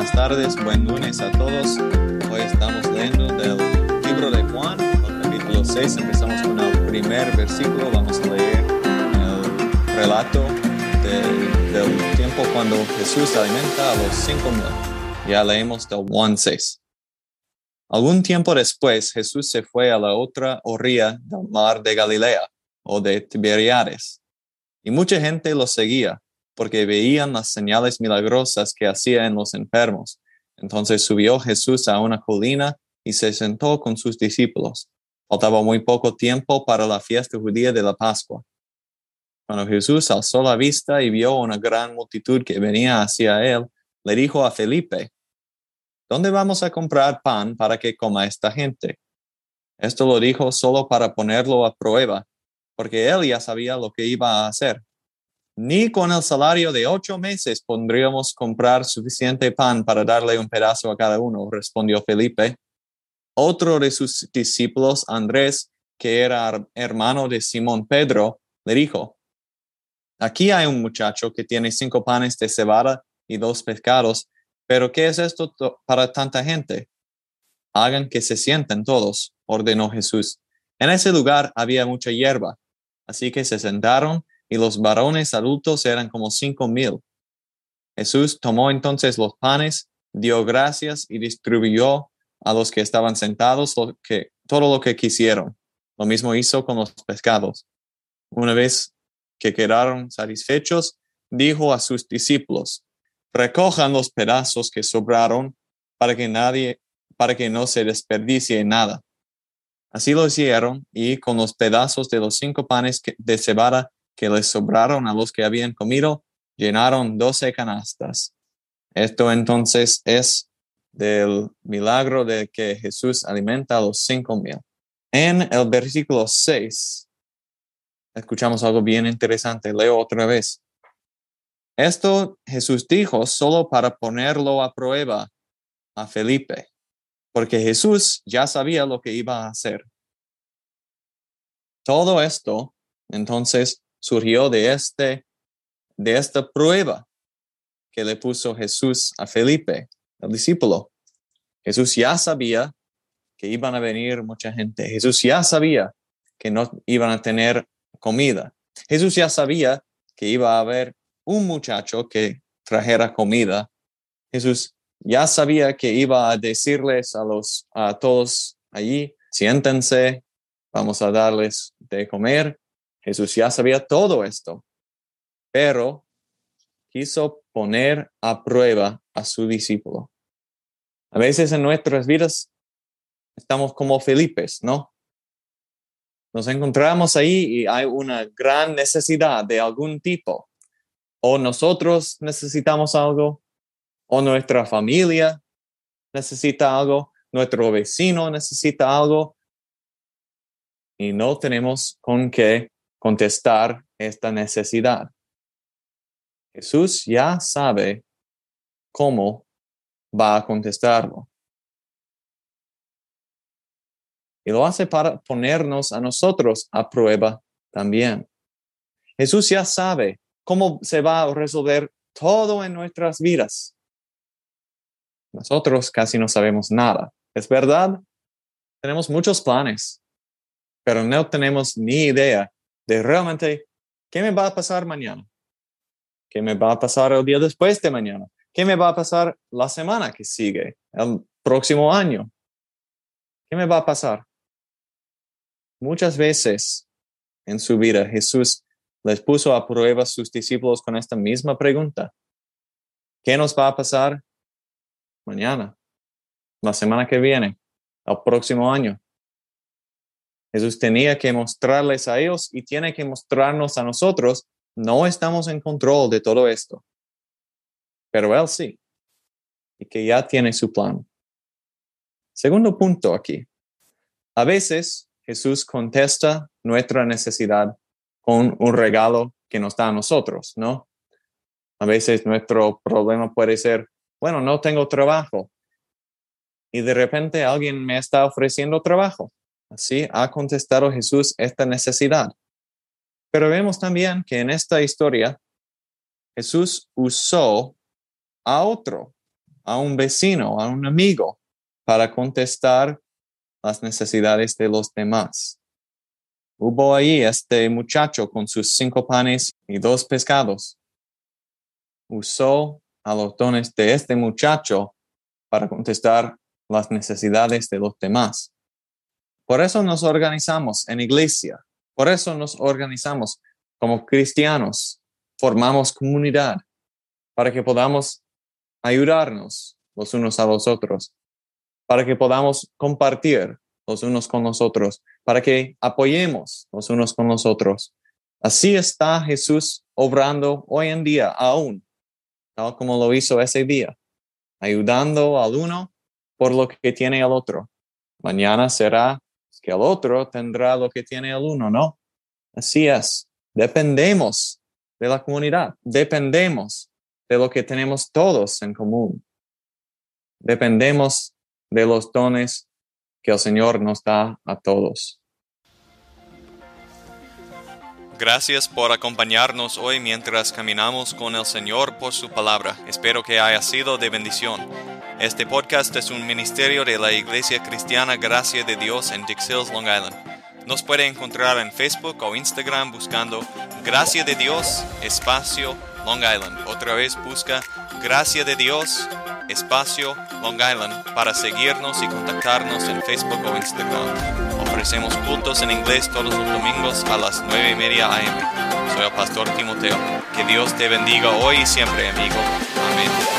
buenas tardes, buen lunes a todos. Hoy estamos leyendo del libro de Juan, el capítulo 6. Empezamos con el primer versículo. Vamos a leer el relato de- del tiempo cuando Jesús alimenta a los cinco mil. Ya leemos del Juan 6. Algún tiempo después, Jesús se fue a la otra orilla del mar de Galilea o de Tiberiades, y mucha gente lo seguía porque veían las señales milagrosas que hacía en los enfermos. Entonces subió Jesús a una colina y se sentó con sus discípulos. Faltaba muy poco tiempo para la fiesta judía de la Pascua. Cuando Jesús alzó la vista y vio una gran multitud que venía hacia él, le dijo a Felipe, ¿Dónde vamos a comprar pan para que coma esta gente? Esto lo dijo solo para ponerlo a prueba, porque él ya sabía lo que iba a hacer. Ni con el salario de ocho meses podríamos comprar suficiente pan para darle un pedazo a cada uno, respondió Felipe. Otro de sus discípulos, Andrés, que era hermano de Simón Pedro, le dijo, Aquí hay un muchacho que tiene cinco panes de cebada y dos pescados, pero ¿qué es esto to- para tanta gente? Hagan que se sienten todos, ordenó Jesús. En ese lugar había mucha hierba, así que se sentaron y los varones adultos eran como cinco mil. Jesús tomó entonces los panes, dio gracias y distribuyó a los que estaban sentados todo lo que quisieron. Lo mismo hizo con los pescados. Una vez que quedaron satisfechos, dijo a sus discípulos, recojan los pedazos que sobraron para que nadie, para que no se desperdicie nada. Así lo hicieron y con los pedazos de los cinco panes de cebada que les sobraron a los que habían comido, llenaron doce canastas. Esto entonces es del milagro de que Jesús alimenta a los cinco mil. En el versículo 6, escuchamos algo bien interesante. Leo otra vez. Esto Jesús dijo solo para ponerlo a prueba a Felipe, porque Jesús ya sabía lo que iba a hacer. Todo esto, entonces, surgió de este, de esta prueba que le puso Jesús a Felipe, el discípulo. Jesús ya sabía que iban a venir mucha gente. Jesús ya sabía que no iban a tener comida. Jesús ya sabía que iba a haber un muchacho que trajera comida. Jesús ya sabía que iba a decirles a los a todos allí, siéntense, vamos a darles de comer. Jesús ya sabía todo esto, pero quiso poner a prueba a su discípulo. A veces en nuestras vidas estamos como Felipes, ¿no? Nos encontramos ahí y hay una gran necesidad de algún tipo. O nosotros necesitamos algo, o nuestra familia necesita algo, nuestro vecino necesita algo, y no tenemos con qué contestar esta necesidad. Jesús ya sabe cómo va a contestarlo. Y lo hace para ponernos a nosotros a prueba también. Jesús ya sabe cómo se va a resolver todo en nuestras vidas. Nosotros casi no sabemos nada. ¿Es verdad? Tenemos muchos planes, pero no tenemos ni idea de realmente qué me va a pasar mañana, qué me va a pasar el día después de mañana, qué me va a pasar la semana que sigue, el próximo año, qué me va a pasar. Muchas veces en su vida Jesús les puso a prueba a sus discípulos con esta misma pregunta. ¿Qué nos va a pasar mañana, la semana que viene, el próximo año? Jesús tenía que mostrarles a ellos y tiene que mostrarnos a nosotros. No estamos en control de todo esto, pero Él sí, y que ya tiene su plan. Segundo punto aquí. A veces Jesús contesta nuestra necesidad con un regalo que nos da a nosotros, ¿no? A veces nuestro problema puede ser, bueno, no tengo trabajo. Y de repente alguien me está ofreciendo trabajo. Así ha contestado Jesús esta necesidad. Pero vemos también que en esta historia Jesús usó a otro, a un vecino, a un amigo, para contestar las necesidades de los demás. Hubo ahí este muchacho con sus cinco panes y dos pescados. Usó a los dones de este muchacho para contestar las necesidades de los demás. Por eso nos organizamos en iglesia, por eso nos organizamos como cristianos, formamos comunidad para que podamos ayudarnos los unos a los otros, para que podamos compartir los unos con los otros, para que apoyemos los unos con los otros. Así está Jesús obrando hoy en día aún, tal como lo hizo ese día, ayudando al uno por lo que tiene el otro. Mañana será que el otro tendrá lo que tiene el uno, ¿no? Así es. Dependemos de la comunidad, dependemos de lo que tenemos todos en común. Dependemos de los dones que el Señor nos da a todos. Gracias por acompañarnos hoy mientras caminamos con el Señor por su palabra. Espero que haya sido de bendición. Este podcast es un ministerio de la Iglesia Cristiana Gracia de Dios en Dix Hills, Long Island. Nos puede encontrar en Facebook o Instagram buscando Gracia de Dios, espacio Long Island. Otra vez busca Gracia de Dios, espacio Long Island para seguirnos y contactarnos en Facebook o Instagram. Ofrecemos cultos en inglés todos los domingos a las 9 y media am. Soy el pastor Timoteo. Que Dios te bendiga hoy y siempre, amigo. Amén.